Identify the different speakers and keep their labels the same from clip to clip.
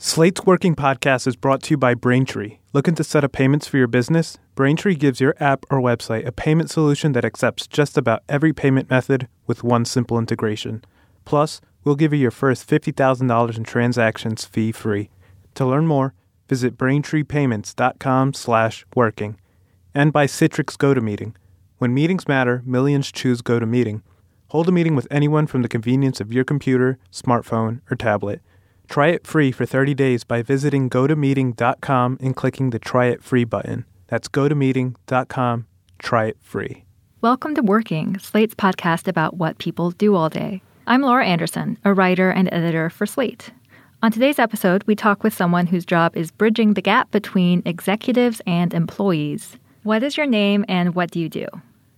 Speaker 1: Slate's Working Podcast is brought to you by Braintree. Looking to set up payments for your business? Braintree gives your app or website a payment solution that accepts just about every payment method with one simple integration. Plus, we'll give you your first $50,000 in transactions fee-free. To learn more, visit braintreepayments.com slash working. And by Citrix GoToMeeting. When meetings matter, millions choose GoToMeeting. Hold a meeting with anyone from the convenience of your computer, smartphone, or tablet. Try it free for 30 days by visiting gotomeeting.com and clicking the Try It Free button. That's gotomeeting.com. Try it free.
Speaker 2: Welcome to Working, Slate's podcast about what people do all day. I'm Laura Anderson, a writer and editor for Slate. On today's episode, we talk with someone whose job is bridging the gap between executives and employees. What is your name and what do you do?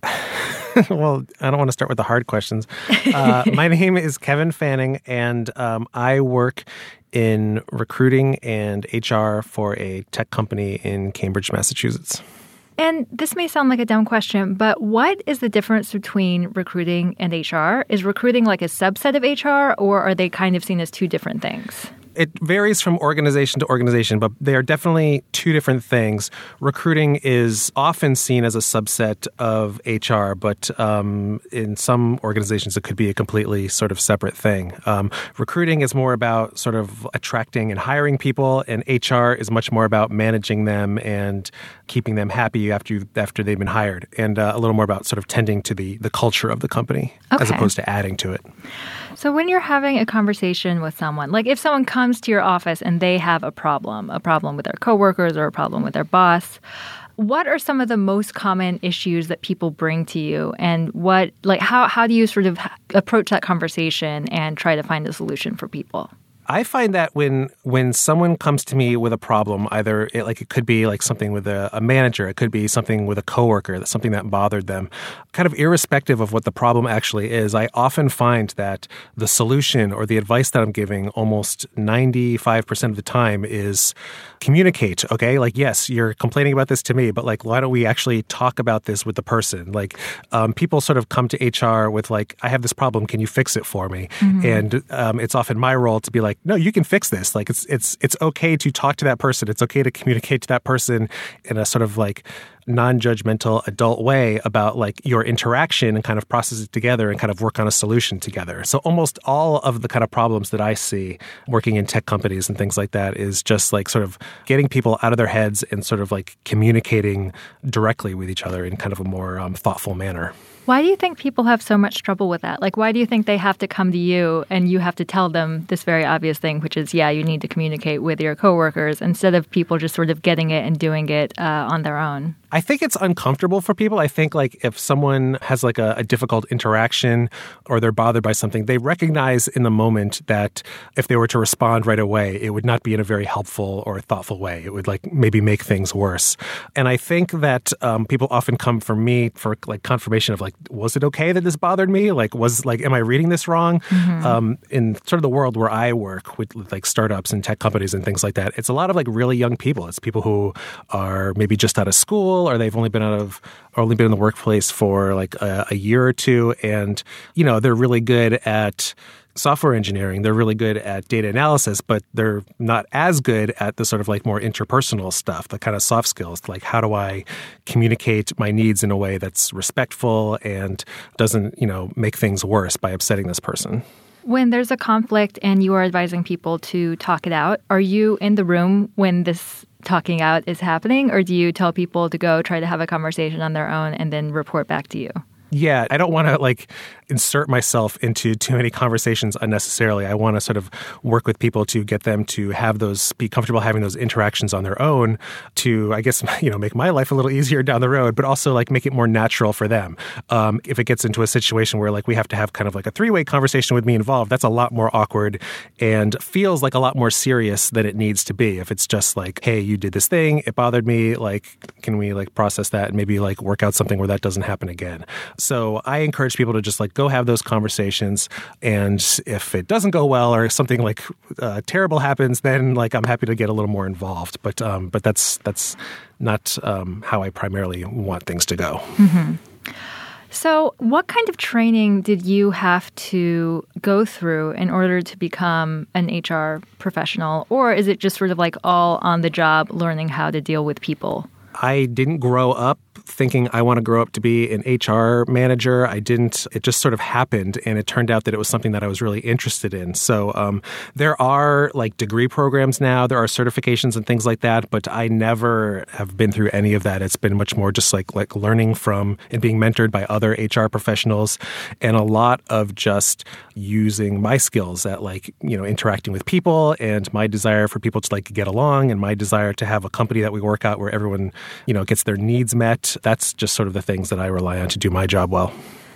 Speaker 3: well, I don't want to start with the hard questions. Uh, my name is Kevin Fanning, and um, I work in recruiting and HR for a tech company in Cambridge, Massachusetts.
Speaker 2: And this may sound like a dumb question, but what is the difference between recruiting and HR? Is recruiting like a subset of HR, or are they kind of seen as two different things?
Speaker 3: It varies from organization to organization, but they are definitely two different things. Recruiting is often seen as a subset of HR, but um, in some organizations, it could be a completely sort of separate thing. Um, recruiting is more about sort of attracting and hiring people, and HR is much more about managing them and keeping them happy after you, after they've been hired, and uh, a little more about sort of tending to the the culture of the company
Speaker 2: okay.
Speaker 3: as opposed to adding to it.
Speaker 2: So when you're having a conversation with someone, like if someone comes to your office and they have a problem, a problem with their coworkers or a problem with their boss, what are some of the most common issues that people bring to you and what like how how do you sort of approach that conversation and try to find a solution for people?
Speaker 3: I find that when when someone comes to me with a problem, either it, like it could be like something with a, a, manager, it could be something with a coworker, that's something that bothered them, kind of irrespective of what the problem actually is. I often find that the solution or the advice that I'm giving, almost ninety five percent of the time, is communicate. Okay, like yes, you're complaining about this to me, but like why don't we actually talk about this with the person? Like um, people sort of come to HR with like, I have this problem, can you fix it for me? Mm-hmm. And um, it's often my role to be like no, you can fix this. Like it's it's it's okay to talk to that person. It's okay to communicate to that person in a sort of like non-judgmental adult way about like your interaction and kind of process it together and kind of work on a solution together. So almost all of the kind of problems that I see working in tech companies and things like that is just like sort of getting people out of their heads and sort of like communicating directly with each other in kind of a more um, thoughtful manner.
Speaker 2: Why do you think people have so much trouble with that? Like, why do you think they have to come to you and you have to tell them this very obvious thing, which is, yeah, you need to communicate with your coworkers instead of people just sort of getting it and doing it uh, on their own?
Speaker 3: I think it's uncomfortable for people. I think like if someone has like a, a, difficult interaction or they're bothered by something, they recognize in the moment that if they were to respond right away, it would not be in a very helpful or thoughtful way. It would like maybe make things worse. And I think that um, people often come for me for like confirmation of like, was it okay that this bothered me? Like, was like, am I reading this wrong? Mm-hmm. Um, in sort of the world where I work with, like startups and tech companies and things like that, it's a lot of like really young people. It's people who are maybe just out of school or they've only been out of or only been in the workplace for like a, a year or two and you know they're really good at software engineering they're really good at data analysis but they're not as good at the sort of like more interpersonal stuff the kind of soft skills like how do i communicate my needs in a way that's respectful and doesn't you know make things worse by upsetting this person
Speaker 2: when there's a conflict and you are advising people to talk it out, are you in the room when this talking out is happening, or do you tell people to go try to have a conversation on their own and then report back to you?
Speaker 3: Yeah, I don't want to like insert myself into too many conversations unnecessarily. I want to sort of work with people to get them to have those, be comfortable having those interactions on their own to, I guess, you know, make my life a little easier down the road, but also like make it more natural for them. Um, if it gets into a situation where like we have to have kind of like a three way conversation with me involved, that's a lot more awkward and feels like a lot more serious than it needs to be. If it's just like, hey, you did this thing, it bothered me, like, can we like process that and maybe like work out something where that doesn't happen again? So I encourage people to just like go have those conversations. And if it doesn't go well or something like uh, terrible happens, then like I'm happy to get a little more involved. But um, but that's that's not um, how I primarily want things to go.
Speaker 2: Mm-hmm. So, what kind of training did you have to go through in order to become an HR professional? Or is it just sort of like all on the job learning how to deal with people?
Speaker 3: I didn't grow up thinking I want to grow up to be an HR manager. I didn't. It just sort of happened, and it turned out that it was something that I was really interested in. So um, there are like degree programs now. There are certifications and things like that, but I never have been through any of that. It's been much more just like like learning from and being mentored by other HR professionals, and a lot of just using my skills at like you know interacting with people and my desire for people to like get along and my desire to have a company that we work out where everyone you know gets their needs met that's just sort of the things that I rely on to do my job well.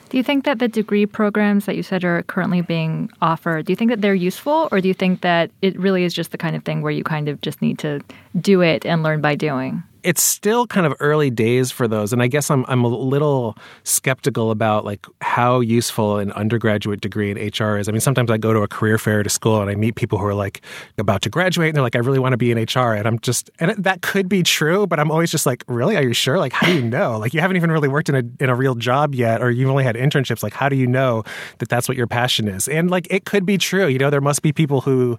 Speaker 2: Do you think that the degree programs that you said are currently being offered, do you think that they're useful or do you think that it really is just the kind of thing where you kind of just need to do it and learn by doing?
Speaker 3: It's still kind of early days for those and i guess i'm i'm a little skeptical about like how useful an undergraduate degree in hr is. I mean sometimes i go to a career fair to school and i meet people who are like about to graduate and they're like i really want to be in hr and i'm just and that could be true but i'm always just like really? Are you sure? Like how do you know? Like you haven't even really worked in a in a real job yet or you've only had internships. Like how do you know that that's what your passion is? And like it could be true. You know there must be people who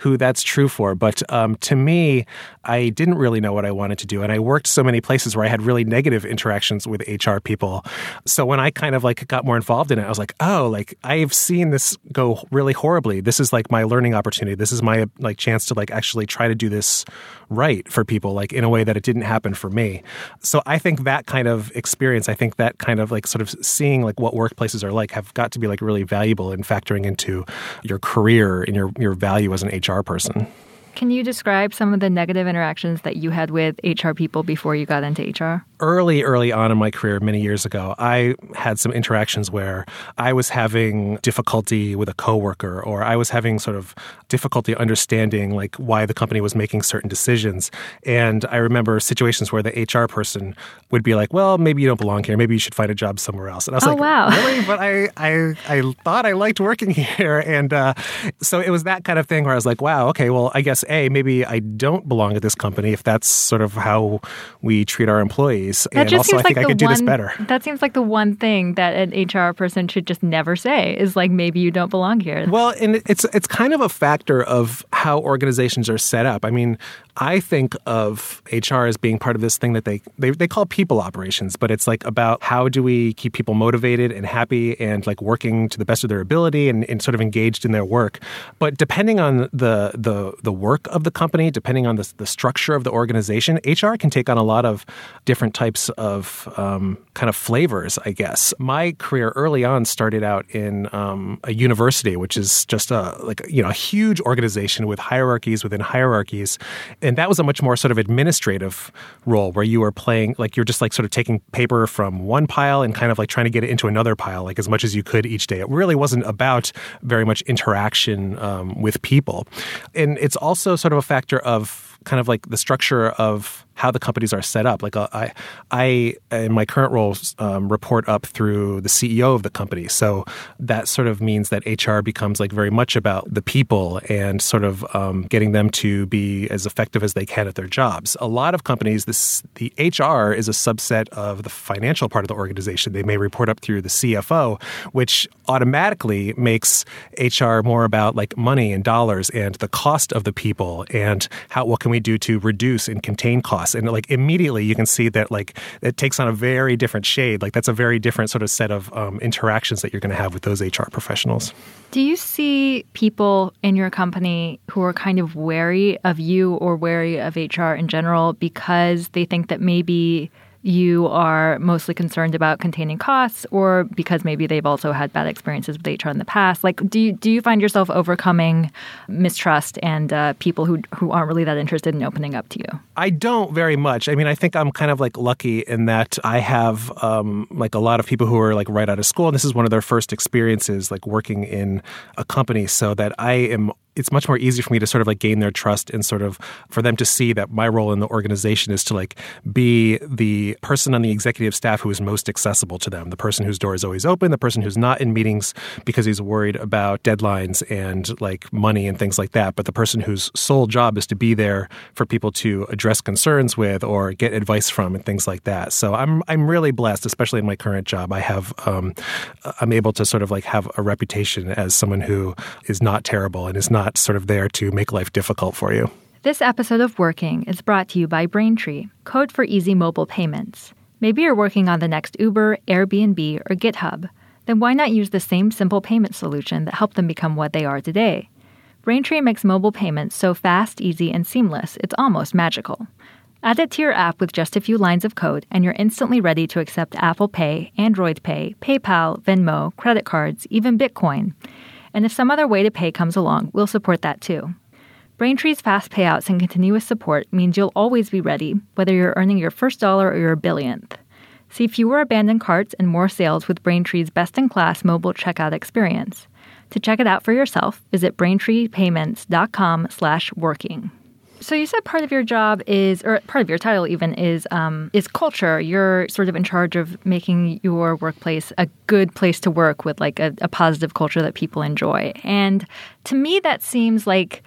Speaker 3: who that's true for. But um, to me, I didn't really know what I wanted to do. And I worked so many places where I had really negative interactions with HR people. So when I kind of like got more involved in it, I was like, oh, like I've seen this go really horribly. This is like my learning opportunity. This is my like chance to like actually try to do this right for people, like in a way that it didn't happen for me. So I think that kind of experience, I think that kind of like sort of seeing like what workplaces are like have got to be like really valuable in factoring into your career and your, your value as an HR person.
Speaker 2: Can you describe some of the negative interactions that you had with HR people before you got into HR?
Speaker 3: Early, early on in my career, many years ago, I had some interactions where I was having difficulty with a coworker, or I was having sort of difficulty understanding like why the company was making certain decisions. And I remember situations where the HR person would be like, "Well, maybe you don't belong here. Maybe you should find a job somewhere else." And I was
Speaker 2: oh,
Speaker 3: like,
Speaker 2: wow.
Speaker 3: "Really?" But I, I, I thought I liked working here, and uh, so it was that kind of thing where I was like, "Wow, okay, well, I guess." A, maybe I don't belong at this company if that's sort of how we treat our employees.
Speaker 2: That
Speaker 3: and
Speaker 2: just
Speaker 3: also,
Speaker 2: seems
Speaker 3: I think
Speaker 2: like
Speaker 3: I could
Speaker 2: one,
Speaker 3: do this better.
Speaker 2: That seems like the one thing that an HR person should just never say is like, maybe you don't belong here.
Speaker 3: Well, and it's it's kind of a factor of how organizations are set up. I mean, I think of HR as being part of this thing that they, they they call people operations, but it's like about how do we keep people motivated and happy and like working to the best of their ability and, and sort of engaged in their work. But depending on the the the work of the company, depending on the, the structure of the organization, HR can take on a lot of different types of um, kind of flavors, I guess. My career early on started out in um, a university, which is just a like you know a huge organization with hierarchies within hierarchies and that was a much more sort of administrative role where you were playing like you're just like sort of taking paper from one pile and kind of like trying to get it into another pile like as much as you could each day. It really wasn't about very much interaction um, with people, and it's also sort of a factor of kind of like the structure of how the companies are set up. Like uh, I, I in my current role um, report up through the CEO of the company, so that sort of means that HR becomes like very much about the people and sort of um, getting them to be as effective as they can at their jobs. A lot of companies, this the HR is a subset of the financial part of the organization. They may report up through the CFO, which automatically makes HR more about like money and dollars and the cost of the people and how what can we do to reduce and contain costs and like immediately you can see that like it takes on a very different shade. Like that's a very different sort of set of um, interactions that you're going to have with those hr professionals.
Speaker 2: Do you see people in your company who are kind of wary of you or wary of hr in general because they think that maybe you are mostly concerned about containing costs or because maybe they've also had bad experiences with HR in the past? Like, do you, do you find yourself overcoming mistrust and uh, people who, who aren't really that interested in opening up to you?
Speaker 3: I don't very much. I mean, I think I'm kind of like lucky in that I have um, like a lot of people who are like right out of school. And this is one of their first experiences like working in a company so that I am it's much more easy for me to sort of like gain their trust and sort of for them to see that my role in the organization is to like be the person on the executive staff who is most accessible to them, the person whose door is always open, the person who's not in meetings because he's worried about deadlines and like money and things like that, but the person whose sole job is to be there for people to address concerns with or get advice from and things like that. So I'm I'm really blessed, especially in my current job. I have um, I'm able to sort of like have a reputation as someone who is not terrible and is not not sort of there to make life difficult for you.
Speaker 2: This episode of Working is brought to you by Braintree, code for easy mobile payments. Maybe you're working on the next Uber, Airbnb, or GitHub. Then why not use the same simple payment solution that helped them become what they are today? Braintree makes mobile payments so fast, easy, and seamless, it's almost magical. Add it to your app with just a few lines of code, and you're instantly ready to accept Apple Pay, Android Pay, PayPal, Venmo, credit cards, even Bitcoin. And if some other way to pay comes along, we'll support that too. Braintree's fast payouts and continuous support means you'll always be ready, whether you're earning your first dollar or your billionth. See fewer abandoned carts and more sales with Braintree's best-in-class mobile checkout experience. To check it out for yourself, visit braintreepayments.com/working. So you said part of your job is, or part of your title even is, um, is culture. You're sort of in charge of making your workplace a good place to work with like a, a positive culture that people enjoy. And to me, that seems like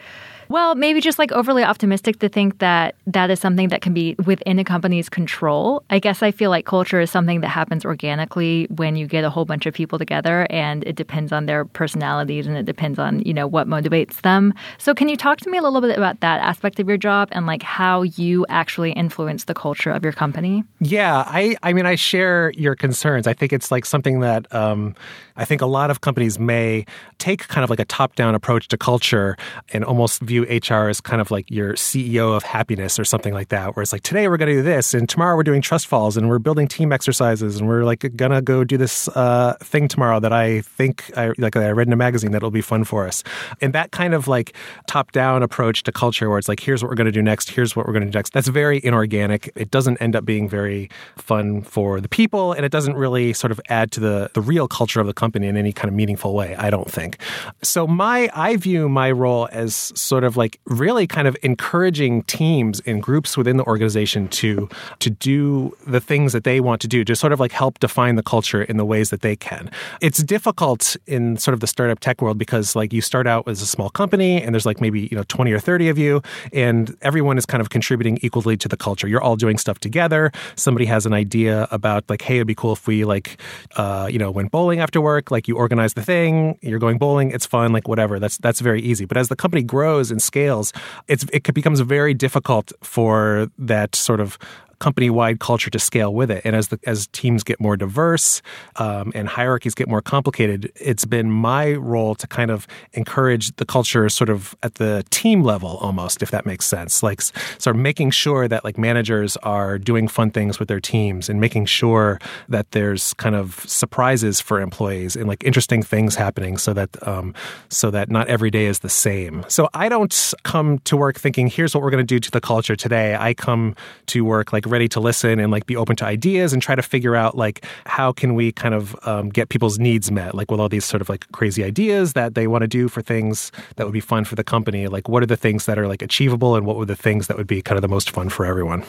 Speaker 2: well, maybe just like overly optimistic to think that that is something that can be within a company's control. I guess I feel like culture is something that happens organically when you get a whole bunch of people together and it depends on their personalities and it depends on, you know, what motivates them. So can you talk to me a little bit about that aspect of your job and like how you actually influence the culture of your company?
Speaker 3: Yeah, I I mean I share your concerns. I think it's like something that um, I think a lot of companies may take kind of like a top-down approach to culture and almost view HR as kind of like your CEO of happiness or something like that, where it's like today we're going to do this, and tomorrow we're doing trust falls, and we're building team exercises, and we're like gonna go do this uh, thing tomorrow that I think I like I read in a magazine that'll be fun for us, and that kind of like top down approach to culture, where it's like here's what we're going to do next, here's what we're going to do next. That's very inorganic. It doesn't end up being very fun for the people, and it doesn't really sort of add to the the real culture of the company in any kind of meaningful way. I don't think. So my I view my role as sort sort of like really kind of encouraging teams and groups within the organization to to do the things that they want to do to sort of like help define the culture in the ways that they can. It's difficult in sort of the startup tech world because like you start out as a small company and there's like maybe, you know, 20 or 30 of you and everyone is kind of contributing equally to the culture. You're all doing stuff together. Somebody has an idea about like, hey, it'd be cool if we like uh, you know, went bowling after work, like you organize the thing, you're going bowling, it's fun, like whatever. That's that's very easy. But as the company grows and scales, it becomes very difficult for that sort of company wide culture to scale with it. And as the as teams get more diverse um, and hierarchies get more complicated, it's been my role to kind of encourage the culture sort of at the team level almost, if that makes sense. Like sort of making sure that like managers are doing fun things with their teams and making sure that there's kind of surprises for employees and like interesting things happening so that um, so that not every day is the same. So I don't come to work thinking here's what we're going to do to the culture today. I come to work like ready to listen and like be open to ideas and try to figure out like how can we kind of um, get people's needs met like with all these sort of like crazy ideas that they want to do for things that would be fun for the company like what are the things that are like achievable and what were the things that would be kind of the most fun for everyone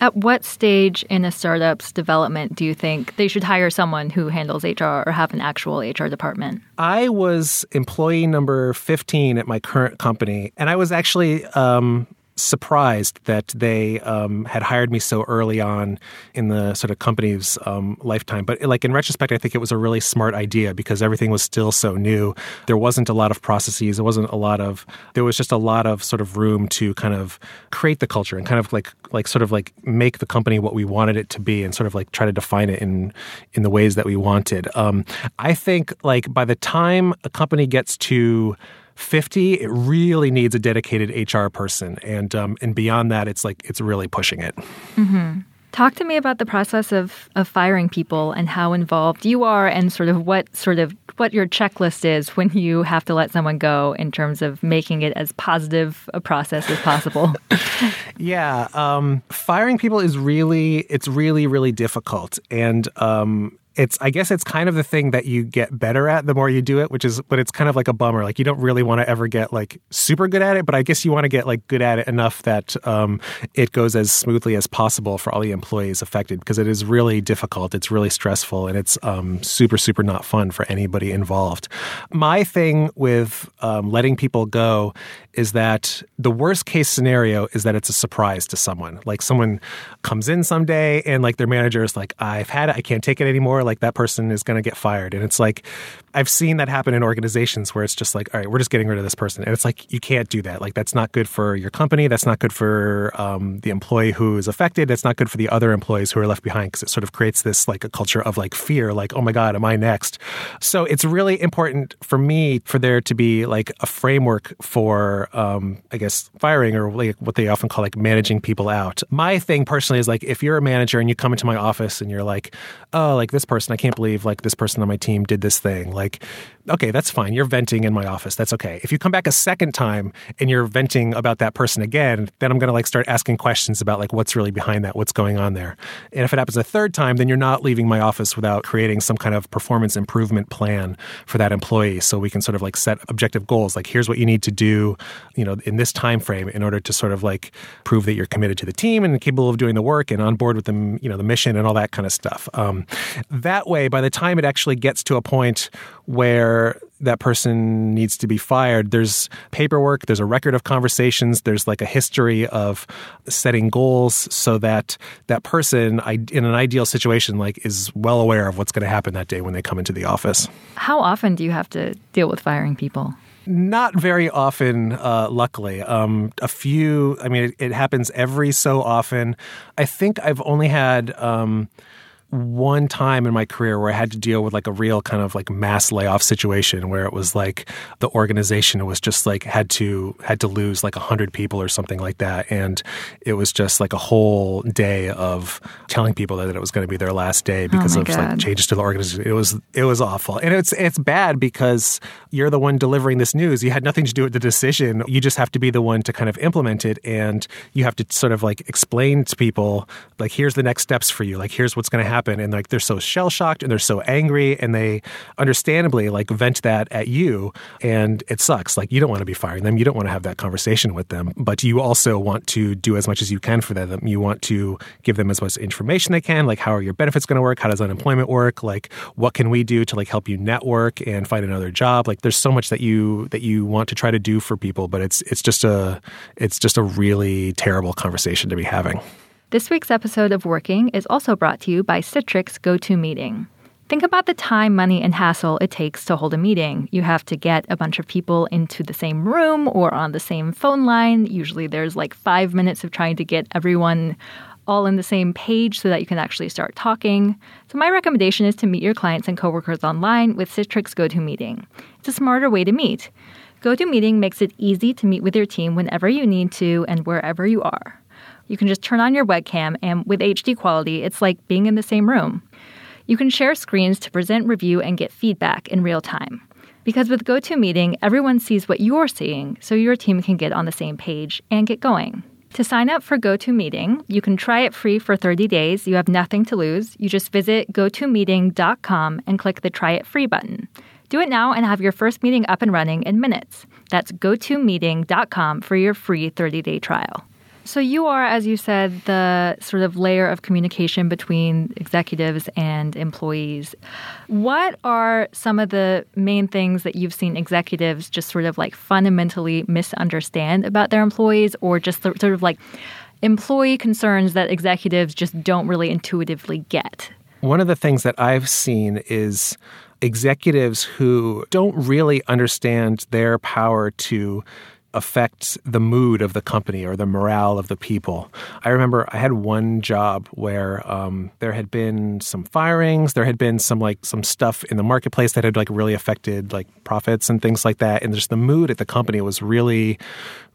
Speaker 2: at what stage in a startup's development do you think they should hire someone who handles HR or have an actual HR department?
Speaker 3: I was employee number 15 at my current company, and I was actually um, surprised that they um, had hired me so early on in the sort of company's um, lifetime. But like in retrospect, I think it was a really smart idea because everything was still so new. There wasn't a lot of processes. There wasn't a lot of. There was just a lot of sort of room to kind of create the culture and kind of like like sort of like make the company what we wanted it to be and sort of like try to define it in in the ways that we wanted. Um, I think like by the time a company gets to 50, it really needs a dedicated HR person. And, um, and beyond that, it's like, it's really pushing it.
Speaker 2: Mm-hmm. Talk to me about the process of, of firing people and how involved you are and sort of what sort of what your checklist is when you have to let someone go in terms of making it as positive a process as possible.
Speaker 3: yeah, um, firing people is really it's really really difficult, and um, it's I guess it's kind of the thing that you get better at the more you do it, which is but it's kind of like a bummer. Like you don't really want to ever get like super good at it, but I guess you want to get like good at it enough that um, it goes as smoothly as possible for all the employees affected because it is really difficult. It's really stressful and it's um, super super not fun for anybody involved. My thing with um, letting people go is that the worst case scenario is that it's a surprise to someone. Like someone comes in someday and like their manager is like, I've had it, I can't take it anymore. Like that person is going to get fired. And it's like, I've seen that happen in organizations where it's just like, all right, we're just getting rid of this person. And it's like, you can't do that. Like, that's not good for your company. That's not good for um, the employee who is affected. That's not good for the other employees who are left behind because it sort of creates this like a culture of like fear, like, oh my God, am I next? So it's really important for me for there to be like a framework for, um, I guess, firing or like what they often call like managing people out. My thing personally is like, if you're a manager and you come into my office and you're like, oh, like this person, I can't believe like this person on my team did this thing. Like, okay, that's fine. You're venting in my office. That's okay. If you come back a second time and you're venting about that person again, then I'm going to like start asking questions about like what's really behind that, what's going on there. And if it happens a third time, then you're not leaving my office without creating some kind of performance improvement plan for that employee so we can sort of like set objective goals like here's what you need to do, you know, in this time frame in order to sort of like prove that you're committed to the team and capable of doing the work and on board with them, you know, the mission and all that kind of stuff. Um, that way, by the time it actually gets to a point where that person needs to be fired. There's paperwork, there's a record of conversations, there's like a history of setting goals so that that person in an ideal situation like is well aware of what's going to happen that day when they come into the office.
Speaker 2: How often do you have to deal with firing people?
Speaker 3: Not very often, uh, luckily. Um, a few, I mean, it, it, happens every so often. I think I've only had. Um, one time in my career where I had to deal with like a real kind of like mass layoff situation where it was like the organization was just like had to had to lose like a hundred people or something like that, and it was just like a whole day of telling people that it was going to be their last day oh because
Speaker 2: oh
Speaker 3: of
Speaker 2: God.
Speaker 3: like changes to the organization. It was it was awful, and it's it's bad because you're the one delivering this news. You had nothing to do with the decision. You just have to be the one to kind of implement it, and you have to sort of like explain to people like here's the next steps for you. Like here's what's going to happen happen. And like they're so shell shocked and they're so angry and they understandably like vent that at you. And it sucks. Like you don't want to be firing them. You don't want to have that conversation with them. But you also want to do as much as you can for them. You want to give them as much information they can like how are your benefits going to work? How does unemployment work? Like what can we do to like help you network and find another job? Like there's so much that you that you want to try to do for people but it's it's just a it's just a really terrible conversation to be having
Speaker 2: this week's episode of Working is also brought to you by Citrix GoToMeeting. Think about the time, money, and hassle it takes to hold a meeting. You have to get a bunch of people into the same room or on the same phone line. Usually there's like five minutes of trying to get everyone all in the same page so that you can actually start talking. So, my recommendation is to meet your clients and coworkers online with Citrix GoToMeeting. It's a smarter way to meet. GoToMeeting makes it easy to meet with your team whenever you need to and wherever you are. You can just turn on your webcam, and with HD quality, it's like being in the same room. You can share screens to present, review, and get feedback in real time. Because with GoToMeeting, everyone sees what you're seeing, so your team can get on the same page and get going. To sign up for GoToMeeting, you can try it free for 30 days. You have nothing to lose. You just visit gotomeeting.com and click the Try It Free button. Do it now and have your first meeting up and running in minutes. That's gotomeeting.com for your free 30 day trial. So you are, as you said, the sort of layer of communication between executives and employees. What are some of the main things that you've seen executives just sort of like fundamentally misunderstand about their employees or just sort of like employee concerns that executives just don't really intuitively get?
Speaker 3: One of the things that I've seen is executives who don't really understand their power to affect the mood of the company or the morale of the people. I remember I had one job where um, there had been some firings, there had been some like some stuff in the marketplace that had like really affected like profits and things like that, and just the mood at the company was really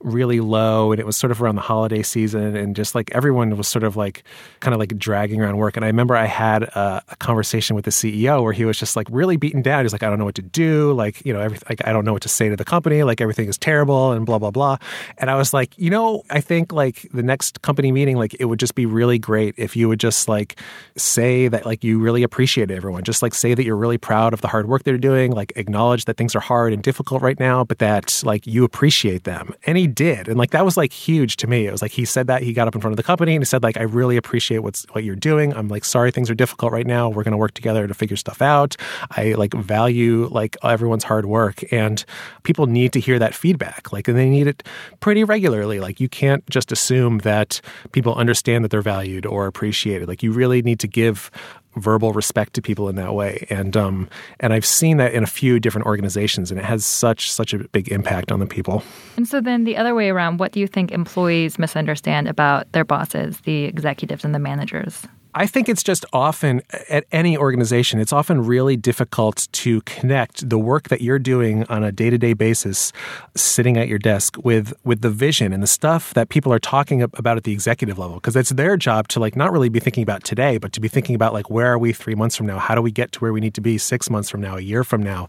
Speaker 3: really low and it was sort of around the holiday season and just like everyone was sort of like kind of like dragging around work and i remember i had a, a, conversation with the ceo where he was just like really beaten down. He's like i don't know what to do like you know everything like i don't know what to say to the company like everything is terrible and blah blah blah. And i was like you know i think like the next company meeting like it would just be really great if you would just like say that like you really appreciate everyone. Just like say that you're really proud of the hard work they're doing like acknowledge that things are hard and difficult right now but that like you appreciate them. Any did. And like that was like huge to me. It was like he said that he got up in front of the company and he said like I really appreciate what's what you're doing. I'm like sorry things are difficult right now. We're going to work together to figure stuff out. I like value like everyone's hard work and people need to hear that feedback. Like and they need it pretty regularly. Like you can't just assume that people understand that they're valued or appreciated. Like you really need to give verbal respect to people in that way. And um, and I've seen that in a few different organizations, and it has such such a big impact on the people.
Speaker 2: And so then the other way around, what do you think employees misunderstand about their bosses, the executives and the managers?
Speaker 3: I think it's just often at any organization, it's often really difficult to connect the work that you're doing on a day-to-day basis, sitting at your desk with with the vision and the stuff that people are talking about at the executive level, because it's their job to like not really be thinking about today, but to be thinking about like where are we three months from now? How do we get to where we need to be six months from now, a year from now?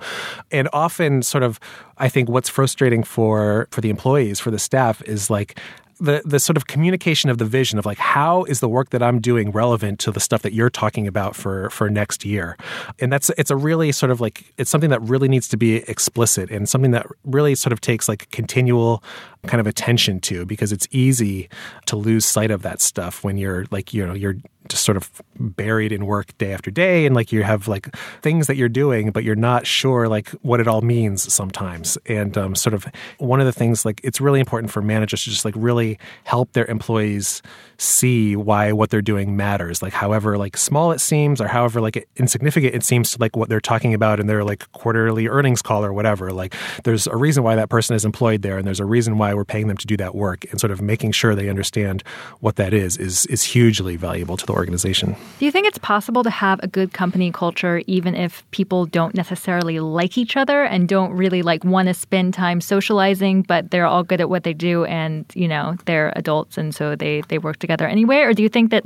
Speaker 3: And often, sort of, I think what's frustrating for for the employees, for the staff, is like the the sort of communication of the vision of like how is the work that I'm doing relevant to the stuff that you're talking about for for next year, and that's it's a really sort of like it's something that really needs to be explicit and something that really sort of takes like continual kind of attention to because it's easy to lose sight of that stuff when you're like you know you're just sort of buried in work day after day and like you have like things that you're doing but you're not sure like what it all means sometimes. And um, sort of one of the things like it's really important for managers to just like really help their employees see why what they're doing matters. Like however like small it seems or however like insignificant it seems to like what they're talking about in their like quarterly earnings call or whatever like there's a reason why that person is employed there and there's a reason why we're paying them to do that work and sort of making sure they understand what that is is is hugely valuable to the organization
Speaker 2: do you think it's possible to have a good company culture even if people don't necessarily like each other and don't really like want to spend time socializing but they're all good at what they do and you know they're adults and so they they work together anyway? Or do you think that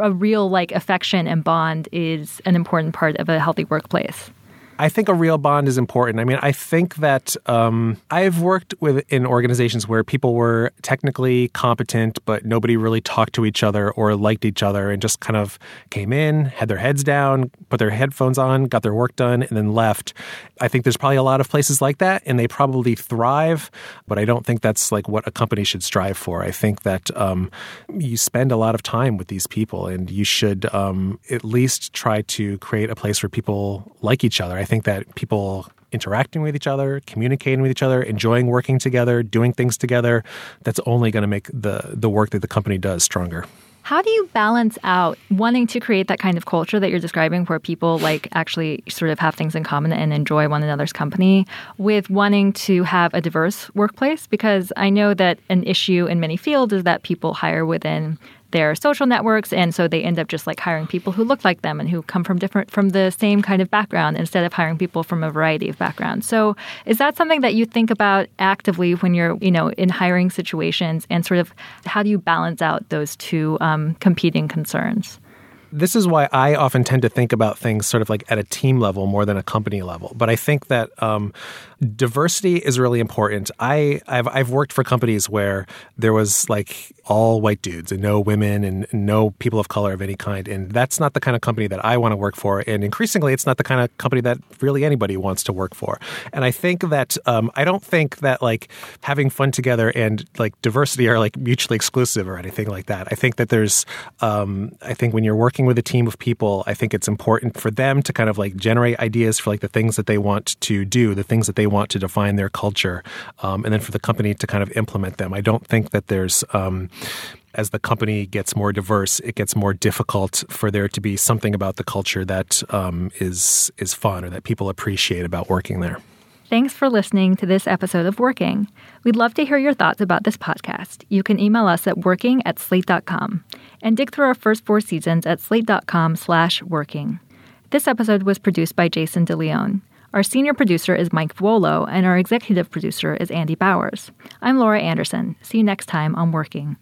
Speaker 2: a real like affection and bond is an important part of a healthy workplace?
Speaker 3: I think a real bond is important. I mean, I think that um, I've worked with in organizations where people were technically competent, but nobody really talked to each other or liked each other, and just kind of came in, had their heads down, put their headphones on, got their work done, and then left. I think there's probably a lot of places like that, and they probably thrive. But I don't think that's like what a company should strive for. I think that um, you spend a lot of time with these people, and you should um, at least try to create a place where people like each other. Think that people interacting with each other, communicating with each other, enjoying working together, doing things together, that's only going to make the the work that the company does stronger.
Speaker 2: How do you balance out wanting to create that kind of culture that you're describing where people like actually sort of have things in common and enjoy one another's company with wanting to have a diverse workplace? Because I know that an issue in many fields is that people hire within their social networks and so they end up just like hiring people who look like them and who come from different from the same kind of background instead of hiring people from a variety of backgrounds. So is that something that you think about actively when you're you know in hiring situations? And sort of how do you balance out those two um, competing concerns
Speaker 3: this is why I often tend to think about things sort of like at a team level more than a company level. But I think that um, diversity is really important. I I've, I've worked for companies where there was like all white dudes and no women and no people of color of any kind, and that's not the kind of company that I want to work for. And increasingly, it's not the kind of company that really anybody wants to work for. And I think that um, I don't think that like having fun together and like diversity are like mutually exclusive or anything like that. I think that there's um, I think when you're working with a team of people, I think it's important for them to kind of like generate ideas for like the things that they want to do, the things that they want to define their culture, um, and then for the company to kind of implement them. I don't think that there's um, as the company gets more diverse, it gets more difficult for there to be something about the culture that um, is is fun or that people appreciate about working there.
Speaker 2: Thanks for listening to this episode of Working. We'd love to hear your thoughts about this podcast. You can email us at working at slate.com and dig through our first four seasons at slate.com slash working. This episode was produced by Jason DeLeon. Our senior producer is Mike Vuolo, and our executive producer is Andy Bowers. I'm Laura Anderson. See you next time on Working.